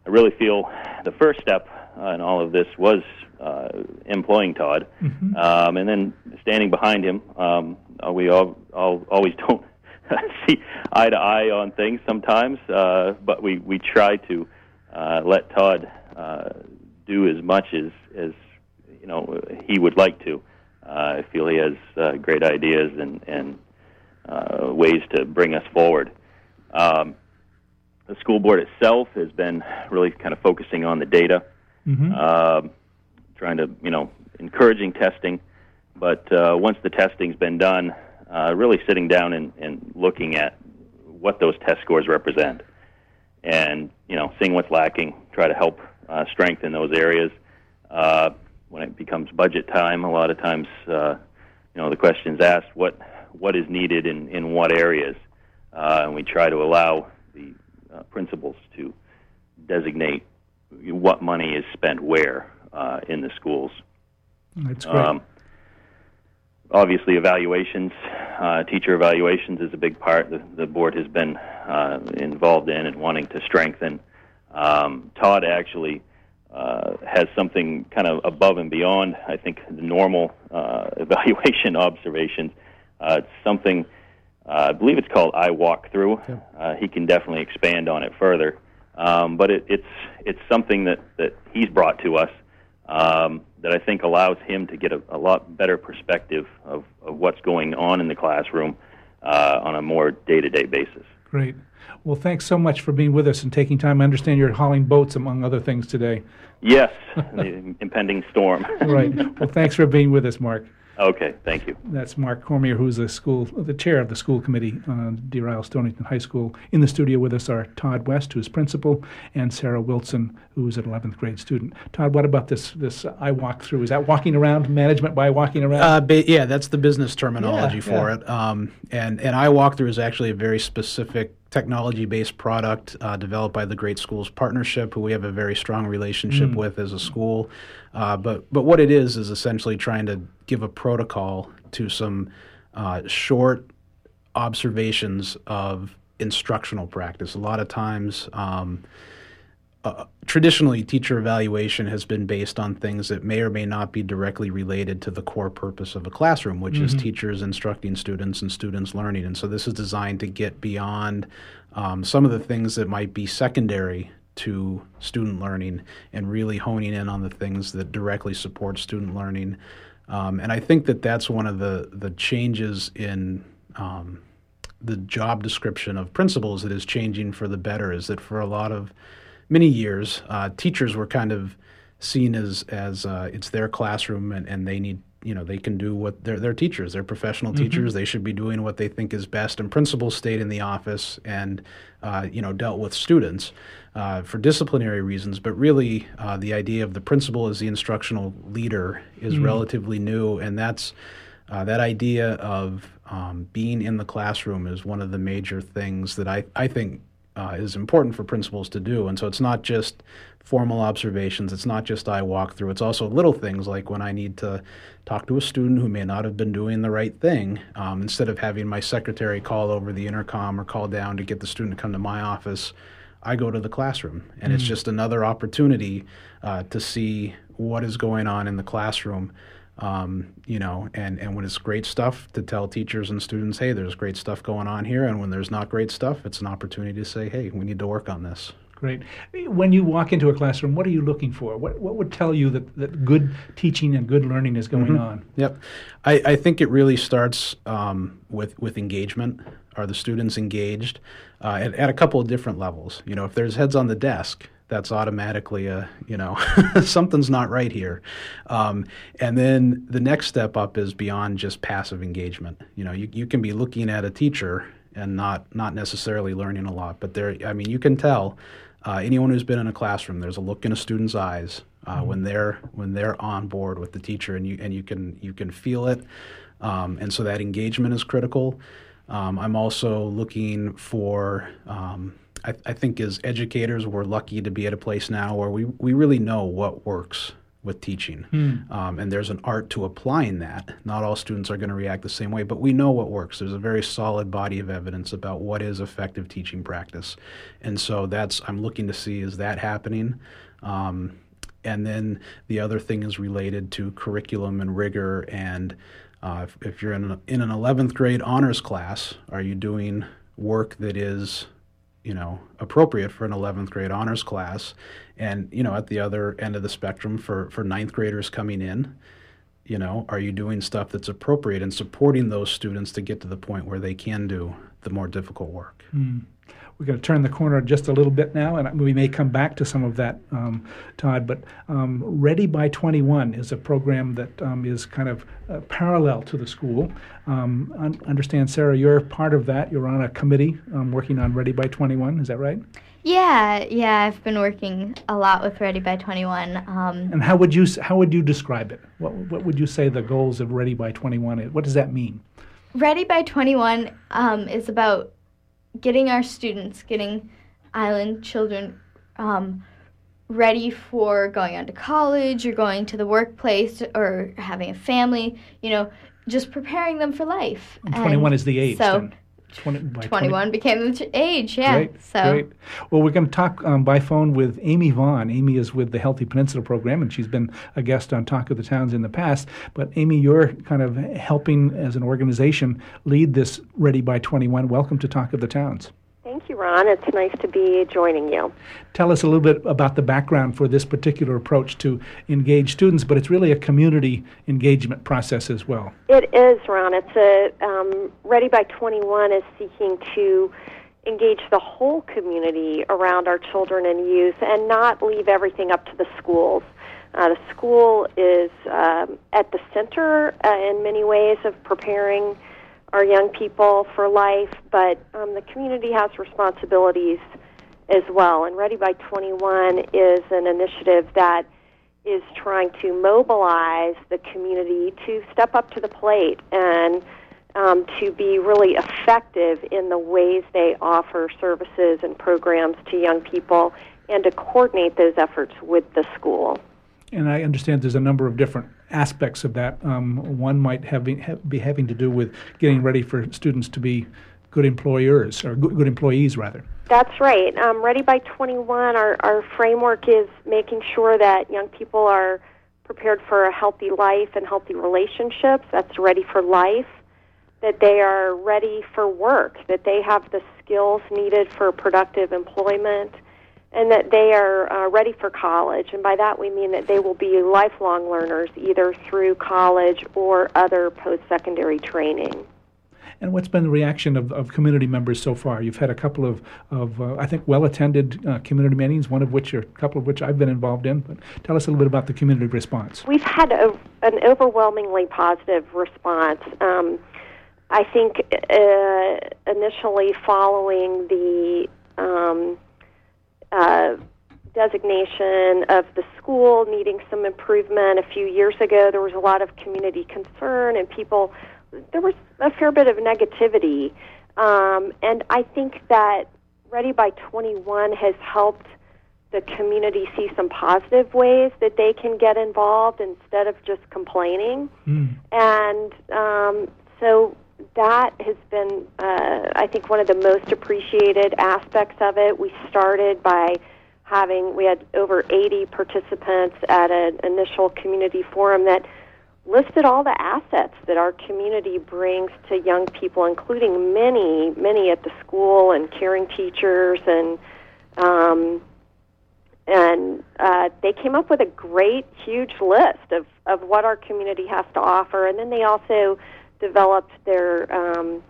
I really feel the first step uh, in all of this was uh, employing Todd, mm-hmm. um, and then standing behind him. Um, we all, all always don't see eye to eye on things sometimes, uh, but we we try to uh, let Todd uh, do as much as as you know he would like to. Uh, I feel he has uh, great ideas and and uh, ways to bring us forward. Um, the school board itself has been really kind of focusing on the data, mm-hmm. uh, trying to you know encouraging testing. But uh, once the testing's been done, uh, really sitting down and, and looking at what those test scores represent, and you know, seeing what's lacking, try to help uh, strengthen those areas. Uh, when it becomes budget time, a lot of times, uh, you know, the question is asked, what what is needed in in what areas, uh, and we try to allow the uh, principals to designate what money is spent where uh, in the schools. That's great. Um, obviously evaluations, uh, teacher evaluations is a big part the, the board has been uh, involved in and wanting to strengthen. Um, Todd actually uh, has something kind of above and beyond, I think, the normal uh, evaluation observations. Uh, it's something, uh, I believe it's called I Walk Through. Uh, he can definitely expand on it further. Um, but it, it's, it's something that, that he's brought to us um, that I think allows him to get a, a lot better perspective of, of what's going on in the classroom uh, on a more day to day basis. Great. Well, thanks so much for being with us and taking time. I understand you're hauling boats, among other things, today. Yes, the impending storm. right. Well, thanks for being with us, Mark. Okay, thank you. That's Mark Cormier, who's the school, the chair of the school committee on Deer Isle Stonington High School. In the studio with us are Todd West, who's principal, and Sarah Wilson, who's an 11th grade student. Todd, what about this? This I walk through. Is that walking around? Management by walking around? Uh, ba- yeah, that's the business terminology yeah, for yeah. it. Um, and and I walk through is actually a very specific technology based product uh, developed by the Great Schools Partnership, who we have a very strong relationship mm. with as a school. Uh, but but what it is is essentially trying to give a protocol to some uh, short observations of instructional practice. A lot of times. Um, uh, traditionally, teacher evaluation has been based on things that may or may not be directly related to the core purpose of a classroom, which mm-hmm. is teachers instructing students and students learning. And so, this is designed to get beyond um, some of the things that might be secondary to student learning and really honing in on the things that directly support student learning. Um, and I think that that's one of the the changes in um, the job description of principals that is changing for the better. Is that for a lot of many years, uh, teachers were kind of seen as as uh, it's their classroom and, and they need you know they can do what they're, they're teachers they're professional mm-hmm. teachers they should be doing what they think is best and principals stayed in the office and uh, you know dealt with students uh, for disciplinary reasons but really uh, the idea of the principal as the instructional leader is mm-hmm. relatively new and that's uh, that idea of um, being in the classroom is one of the major things that I, I think uh, is important for principals to do and so it's not just formal observations. It's not just I walk through, it's also little things like when I need to talk to a student who may not have been doing the right thing. Um, instead of having my secretary call over the intercom or call down to get the student to come to my office, I go to the classroom. And mm it's just another opportunity uh, to see what is going on in the classroom. Um, you know, and, and when it's great stuff, to tell teachers and students, hey, there's great stuff going on here. And when there's not great stuff, it's an opportunity to say, hey, we need to work on this. Great. When you walk into a classroom, what are you looking for? What, what would tell you that, that good teaching and good learning is going mm-hmm. on? Yep. I, I think it really starts um, with, with engagement. Are the students engaged uh, at, at a couple of different levels? You know, if there's heads on the desk, that's automatically a you know something's not right here um, and then the next step up is beyond just passive engagement you know you, you can be looking at a teacher and not not necessarily learning a lot but there i mean you can tell uh, anyone who's been in a classroom, there's a look in a student's eyes uh, mm-hmm. when they're when they're on board with the teacher, and you and you can you can feel it, um, and so that engagement is critical. Um, I'm also looking for. I, I, think as educators, we're lucky to be at a place now where we, we really know what works with teaching. Mm. Um, and there's an art to applying that. Not all students are going to react the same way, but we know what works. There's a very solid body of evidence about what is effective teaching practice. And so that's, I'm looking to see is that happening? Um, and then the other thing is related to curriculum and rigor. And uh, if, if, you're in, in an 11th grade honors class, are you doing work that is you know appropriate for an 11th grade honors class and you know at the other end of the spectrum for for ninth graders coming in you know are you doing stuff that's appropriate and supporting those students to get to the point where they can do the more difficult work mm. We're going to turn the corner just a little bit now, and we may come back to some of that, um, Todd. But um, Ready by 21 is a program that um, is kind of uh, parallel to the school. Um, un- understand, Sarah, you're part of that. You're on a committee um, working on Ready by 21. Is that right? Yeah, yeah, I've been working a lot with Ready by 21. Um, and how would you how would you describe it? What what would you say the goals of Ready by 21 is? What does that mean? Ready by 21 um, is about getting our students, getting island children um, ready for going on to college or going to the workplace or having a family, you know, just preparing them for life. And 21 and is the age. So, then. 20, 21 20. became the age, yeah. Great, so. great. Well, we're going to talk um, by phone with Amy Vaughn. Amy is with the Healthy Peninsula program, and she's been a guest on Talk of the Towns in the past. But Amy, you're kind of helping as an organization lead this Ready by 21. Welcome to Talk of the Towns. Thank you, Ron. It's nice to be joining you. Tell us a little bit about the background for this particular approach to engage students, but it's really a community engagement process as well. It is, Ron. It's a um, Ready by 21 is seeking to engage the whole community around our children and youth and not leave everything up to the schools. Uh, the school is um, at the center uh, in many ways of preparing our young people for life, but um, the community has responsibilities as well. And Ready by 21 is an initiative that is trying to mobilize the community to step up to the plate and um, to be really effective in the ways they offer services and programs to young people and to coordinate those efforts with the school. And I understand there's a number of different aspects of that. Um, one might have be, have, be, having to do with getting ready for students to be good employers or good, good employees, rather. That's right. Um, ready by 21, our, our framework is making sure that young people are prepared for a healthy life and healthy relationships. That's ready for life. That they are ready for work, that they have the skills needed for productive employment, and that they are uh, ready for college. And by that we mean that they will be lifelong learners either through college or other post secondary training. And what's been the reaction of, of community members so far? You've had a couple of, of uh, I think, well attended uh, community meetings, one of which, or a couple of which I've been involved in. But tell us a little bit about the community response. We've had a, an overwhelmingly positive response. Um, I think uh, initially following the um, uh, designation of the school needing some improvement a few years ago, there was a lot of community concern and people there was a fair bit of negativity, um, and I think that Ready by 21 has helped the community see some positive ways that they can get involved instead of just complaining. Mm. And um, so that has been, uh, I think, one of the most appreciated aspects of it. We started by having, we had over 80 participants at an initial community forum that listed all the assets that our community brings to young people, including many, many at the school and caring teachers, and um, and uh, they came up with a great, huge list of of what our community has to offer, and then they also developed their um,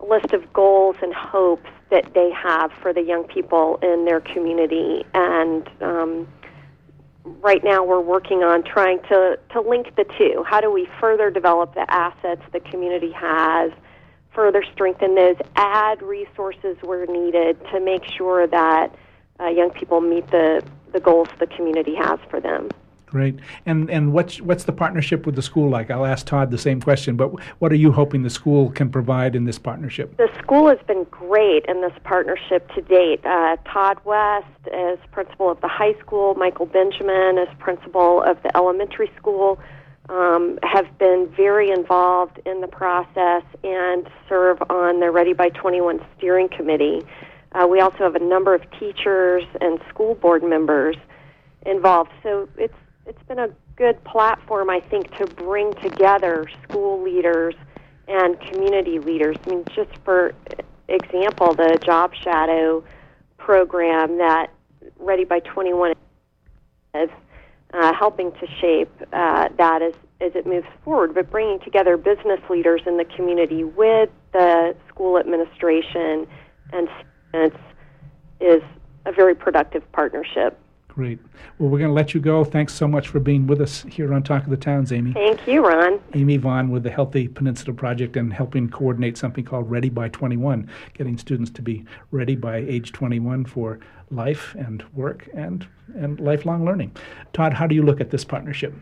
list of goals and hopes that they have for the young people in their community, and um, right now we're working on trying to, to link the two. How do we further develop the assets the community has, further strengthen those, add resources where needed to make sure that uh, young people meet the, the goals the community has for them. Great. And and what's what's the partnership with the school like? I'll ask Todd the same question, but what are you hoping the school can provide in this partnership? The school has been great in this partnership to date. Uh, Todd West is principal of the high school. Michael Benjamin is principal of the elementary school. Um, have been very involved in the process and serve on the Ready by 21 steering committee. Uh, we also have a number of teachers and school board members involved. So it's it's been a good platform, I think, to bring together school leaders and community leaders. I mean, just for example, the Job Shadow program that Ready by 21 is uh, helping to shape uh, that as, as it moves forward, but bringing together business leaders in the community with the school administration and students is a very productive partnership. Great. Well, we're going to let you go. Thanks so much for being with us here on Talk of the Towns, Amy. Thank you, Ron. Amy Vaughn with the Healthy Peninsula Project and helping coordinate something called Ready by 21, getting students to be ready by age 21 for life and work and, and lifelong learning. Todd, how do you look at this partnership?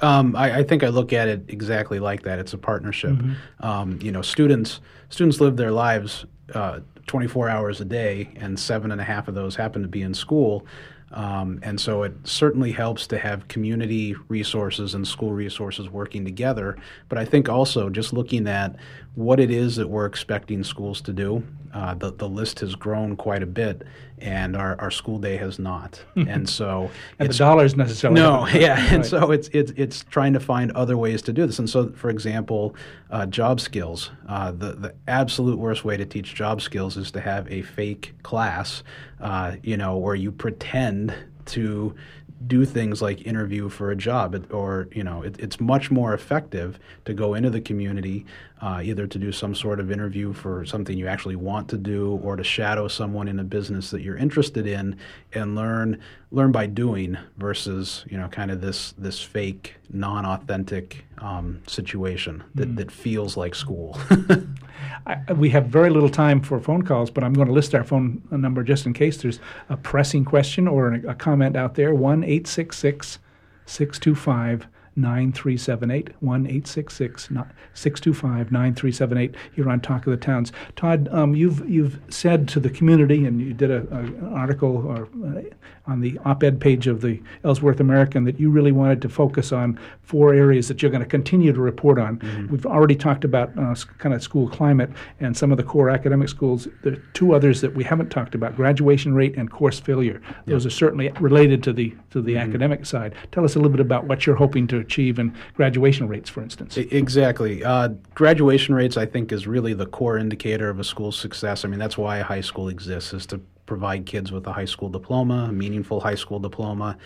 Um, I, I, think I look at it exactly like that. It's a partnership. Mm-hmm. Um, you know, students students live their lives uh, 24 hours a day, and seven and a half of those happen to be in school. Um, and so it certainly helps to have community resources and school resources working together. But I think also just looking at what it is that we're expecting schools to do, uh, the, the list has grown quite a bit, and our, our school day has not. and so and the dollars necessarily no, yeah. And so it's, it's it's trying to find other ways to do this. And so, for example, uh, job skills. Uh, the the absolute worst way to teach job skills is to have a fake class, uh, you know, where you pretend to do things like interview for a job or you know it, it's much more effective to go into the community uh, either to do some sort of interview for something you actually want to do or to shadow someone in a business that you're interested in and learn learn by doing versus you know kind of this this fake non-authentic um, situation that, mm. that feels like school I, we have very little time for phone calls, but I'm going to list our phone number just in case there's a pressing question or a, a comment out there. 1 625 9378 1 625 9378 here on Talk of the Towns. Todd, um, you've, you've said to the community, and you did a, a an article or, uh, on the op ed page of the Ellsworth American, that you really wanted to focus on four areas that you're going to continue to report on. Mm-hmm. We've already talked about uh, kind of school climate and some of the core academic schools. There are two others that we haven't talked about graduation rate and course failure. Those are certainly related to the, to the mm-hmm. academic side. Tell us a little bit about what you're hoping to achieve in graduation rates, for instance. Exactly. Uh, graduation rates, I think, is really the core indicator of a school's success. I mean, that's why a high school exists, is to provide kids with a high school diploma, a meaningful high school diploma.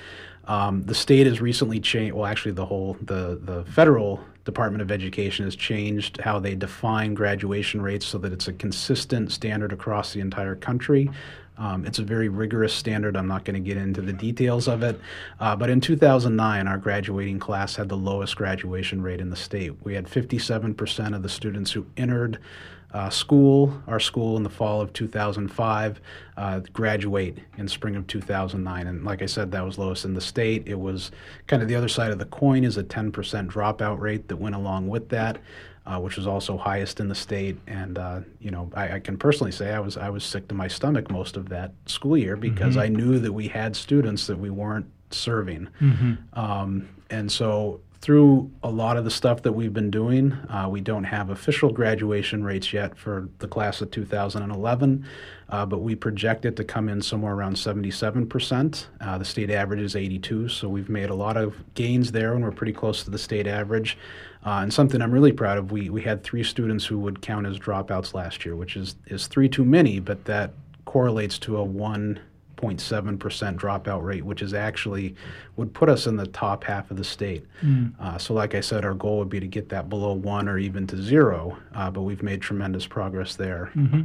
Um, the state has recently changed. Well, actually, the whole the the federal Department of Education has changed how they define graduation rates so that it's a consistent standard across the entire country. Um, it's a very rigorous standard. I'm not going to get into the details of it. Uh, but in 2009, our graduating class had the lowest graduation rate in the state. We had 57% of the students who entered uh, school, our school in the fall of 2005, uh, graduate in spring of 2009. And like I said, that was lowest in the state. It was kind of the other side of the coin is a 10% dropout rate that went along with that. Uh, which was also highest in the state. And uh, you know, I, I, can personally say I was I was sick to my stomach most of that school year because mm-hmm. I knew that we had students that we weren't serving. Mm-hmm. Um, and so through a lot of the stuff that we've been doing. Uh, we don't have official graduation rates yet for the class of 2011, uh, but we project it to come in somewhere around 77%. Uh, the state average is 82, so we've made a lot of gains there, and we're pretty close to the state average. Uh, and something I'm really proud of, we, we had three students who would count as dropouts last year, which is, is three too many, but that correlates to a one 0.7% dropout rate, which is actually would put us in the top half of the state. Mm. Uh, so, like I said, our goal would be to get that below one or even to zero, uh, but we've made tremendous progress there. Mm-hmm.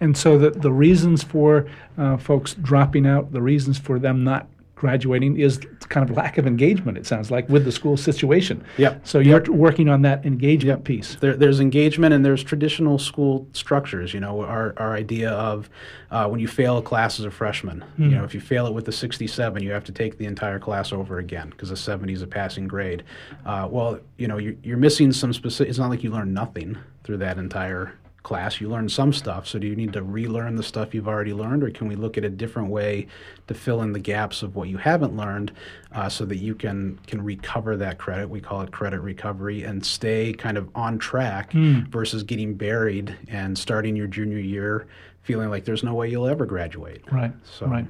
And so, the, the reasons for uh, folks dropping out, the reasons for them not graduating is kind of lack of engagement. It sounds like with the school situation. Yeah. So you're yep. working on that engagement yep. piece. There, there's engagement and there's traditional school structures. You know, our our idea of uh, when you fail a class as a freshman, mm-hmm. you hmm. know, if you fail it with a 67, you have to take the entire class over again because a 70 is a passing grade. Uh, well, you know, you're, you're missing some specific. It's not like you learn nothing through that entire class, you learn some stuff. So do you need to relearn the stuff you've already learned, or can we look at a different way to fill in the gaps of what you haven't learned, uh, so that you can can recover that credit? We call it credit recovery, and stay kind of on track mm. versus getting buried and starting your junior year feeling like there's no way you'll ever graduate. Right. So. Right.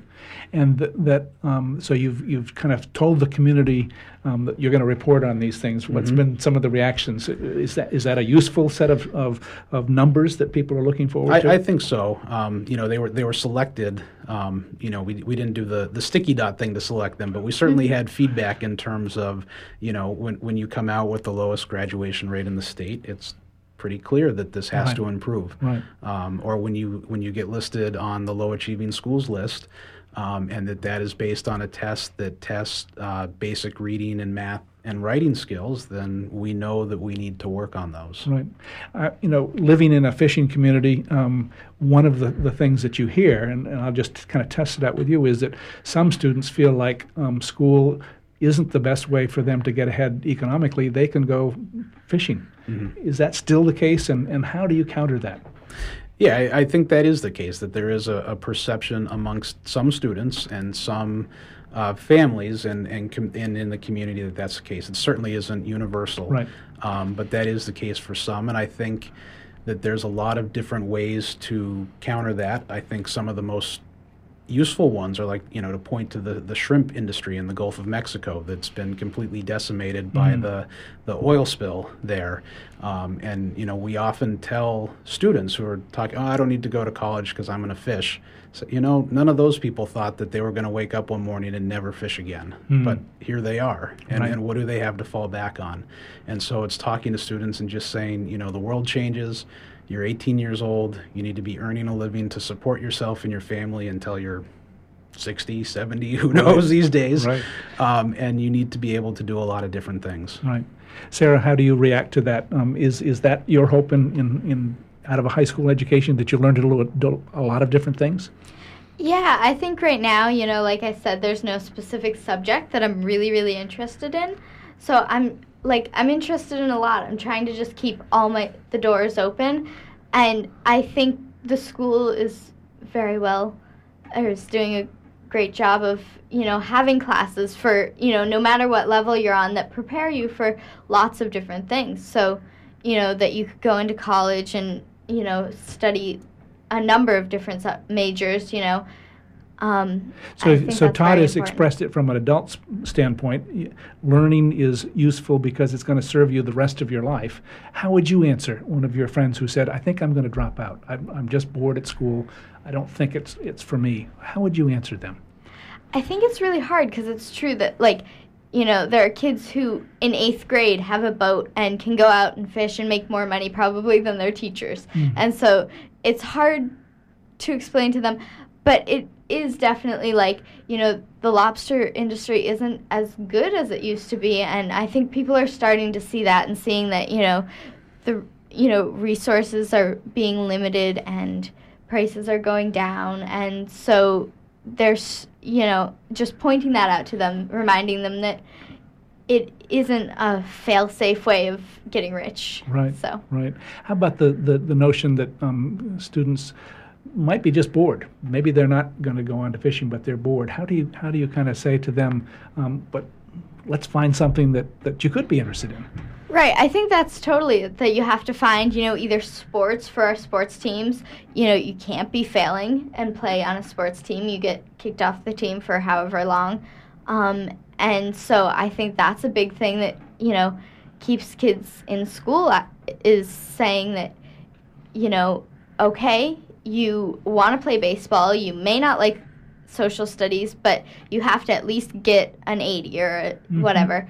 And th- that um, so you've you've kind of told the community um, that you're going to report on these things. What's mm-hmm. been some of the reactions? Is that is that a useful set of, of, of numbers that people are looking forward I, to? I think so. Um, you know, they were they were selected. Um, you know, we we didn't do the the sticky dot thing to select them, but we certainly mm-hmm. had feedback in terms of you know when when you come out with the lowest graduation rate in the state, it's pretty clear that this has right. to improve. Right. Um, or when you when you get listed on the low achieving schools list, um, and that that is based on a test that tests uh, basic reading and math and writing skills, then we know that we need to work on those. Right. Uh, you know, living in a fishing community, um, one of the, the things that you hear, and, and, I'll just kind of test it out with you, is that some students feel like um, school isn't the best way for them to get ahead economically. They can go fishing. Mm-hmm. Is that still the case, and, and how do you counter that? Yeah, I, I think that is the case, that there is a, a perception amongst some students and some uh, families and, and, com- and in the community that that's the case. It certainly isn't universal, right. um, but that is the case for some. And I think that there's a lot of different ways to counter that. I think some of the most useful ones are like you know to point to the, the shrimp industry in the Gulf of Mexico that's been completely decimated by mm. the the oil spill there, um, and you know we often tell students who are talking, oh, I don't need to go to college because I'm going to fish. So you know none of those people thought that they were going to wake up one morning and never fish again, mm. but here they are, and, right. and what do they have to fall back on? And so it's talking to students and just saying, you know, the world changes you're 18 years old, you need to be earning a living to support yourself and your family until you're 60, 70, who knows these days. Right. Um, and you need to be able to do a lot of different things. Right. Sarah, how do you react to that? Um, is is that your hope in, in, in out of a high school education that you learned a, a lot of different things? Yeah, I think right now, you know, like I said, there's no specific subject that I'm really, really interested in. So I'm like I'm interested in a lot. I'm trying to just keep all my the doors open, and I think the school is very well, or is doing a great job of you know having classes for you know no matter what level you're on that prepare you for lots of different things. So you know that you could go into college and you know study a number of different majors. You know Um, So, so Todd has important. expressed it from an adult's standpoint. Learning is useful because it's going to serve you the rest of your life. How would you answer one of your friends who said, "I think I'm going to drop out. I'm, I'm just bored at school. I don't think it's it's for me." How would you answer them? I think it's really hard because it's true that, like, you know, there are kids who in eighth grade have a boat and can go out and fish and make more money probably than their teachers. And so it's hard to explain to them, but it is definitely like, you know, the lobster industry isn't as good as it used to be. And I think people are starting to see that and seeing that, you know, the, you know, resources are being limited and prices are going down. And so there's you know just pointing that out to them reminding them that it isn't a fail-safe way of getting rich Right. so Right. How about the, the, the notion that um, students might be just bored? Maybe they're not going to go on to fishing, but they're bored. How do you how do you kind of say to them, um, but let's find something that, that you could be interested in? right i think that's totally that you have to find you know either sports for our sports teams you know you can't be failing and play on a sports team you get kicked off the team for however long um, and so i think that's a big thing that you know keeps kids in school uh, is saying that you know, okay, you want to play baseball, you may not like social studies, but you have to at least get an 80 or a whatever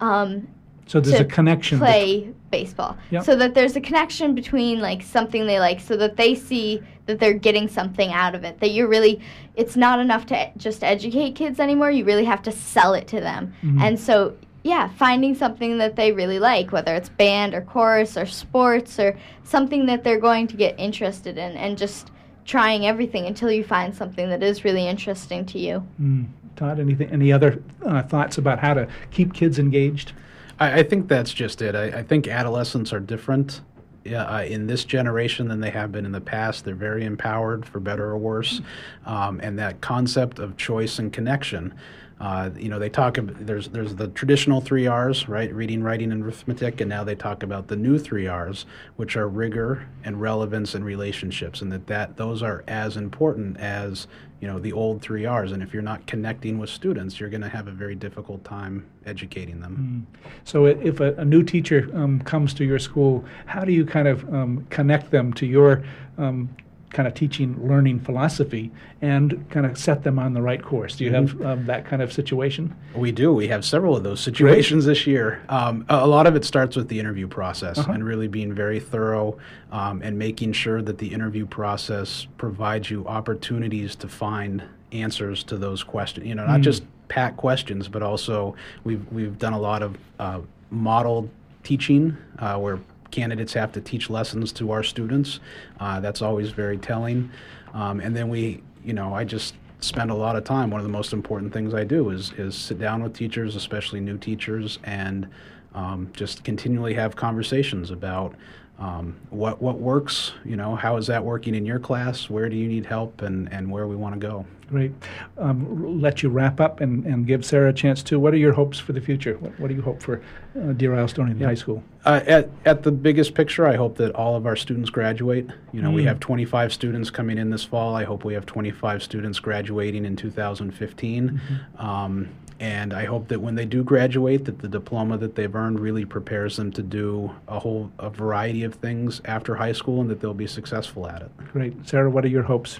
um, So there's to a connection. bet- play baseball. Yep. So that there's a connection between like something they like, so that they see that they're getting something out of it. That you're really, it's not enough to just educate kids anymore. You really have to sell it to them. Mm-hmm. And so, yeah, finding something that they really like, whether it's band or chorus or sports or something that they're going to get interested in, and just trying everything until you find something that is really interesting to you. Mm. Todd, anything? Any other uh, thoughts about how to keep kids engaged? I, I think that's just it. I, I think adolescents are different uh, in this generation than they have been in the past. They're very empowered, for better or worse, um, and that concept of choice and connection. Uh, you know, they talk about there's there's the traditional three R's, right? Reading, writing, and arithmetic, and now they talk about the new three R's, which are rigor and relevance and relationships, and that, that those are as important as you know the old three R's. And if you're not connecting with students, you're going to have a very difficult time educating them. So if a, a new teacher um, comes to your school, how do you kind of um, connect them to your um, kind of teaching, learning philosophy and kind of set them on the right course? Do you have um, that kind of situation? We do. We have several of those situations this year. Um, a lot of it starts with the interview process and really being very thorough um, and making sure that the interview process provides you opportunities to find answers to those questions. You know, not just pat questions, but also we've we've done a lot of uh, model teaching uh, where candidates have to teach lessons to our students. Uh, that's always very telling. Um, and then we, you know, I just spend a lot of time. One of the most important things I do is is sit down with teachers, especially new teachers, and um, just continually have conversations about um, what what works. You know, how is that working in your class? Where do you need help, and and where we want to go. Great. Um, let you wrap up and, and give Sarah a chance too. What are your hopes for the future? What, what do you hope for uh, Deer Isle Stonington High School? Uh, at, at the biggest picture, I hope that all of our students graduate. You know, we have 25 students coming in this fall. I hope we have 25 students graduating in 2015. Um, and I hope that when they do graduate, that the diploma that they've earned really prepares them to do a whole a variety of things after high school, and that they'll be successful at it. Great. Sarah, what are your hopes?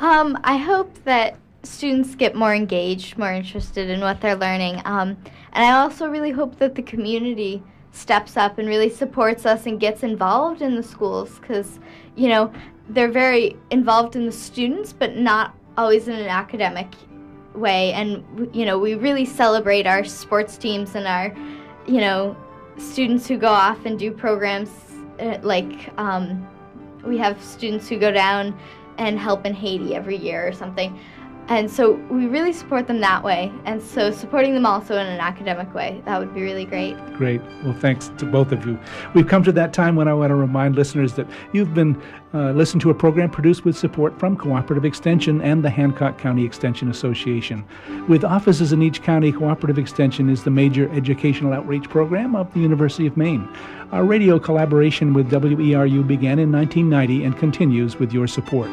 Um, I hope that students get more engaged, more interested in what they're learning. Um, and I also really hope that the community steps up and really supports us and gets involved in the schools because, you know, they're very involved in the students, but not always in an academic way. And, you know, we really celebrate our sports teams and our, you know, students who go off and do programs uh, like um, we have students who go down and help in Haiti every year or something. And so we really support them that way. And so supporting them also in an academic way, that would be really great. Great. Well, thanks to both of you. We've come to that time when I want to remind listeners that you've been uh, listening to a program produced with support from Cooperative Extension and the Hancock County Extension Association. With offices in each county, Cooperative Extension is the major educational outreach program of the University of Maine. Our radio collaboration with WERU began in 1990 and continues with your support.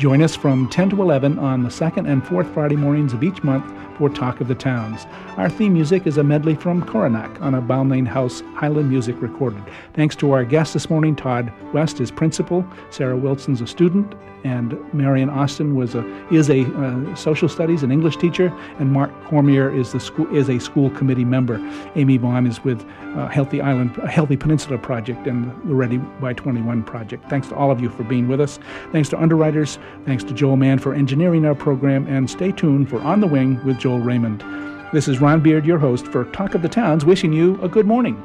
Join us from 10 to 11 on the second and fourth Friday mornings of each month for Talk of the Towns. Our theme music is a medley from Coronach on a Balmain House Highland music recorded. Thanks to our guest this morning, Todd West is principal, Sarah Wilson's a student, and Marion Austin was a is a uh, social studies and English teacher, and Mark Cormier is the school is a school committee member. Amy Vaughn is with uh, Healthy Island, Healthy Peninsula Project, and the Ready by 21 Project. Thanks to all of you for being with us. Thanks to underwriters. Thanks to Joel Mann for engineering our program, and stay tuned for On the Wing with Joel Raymond. This is Ron Beard, your host for Talk of the Towns, wishing you a good morning.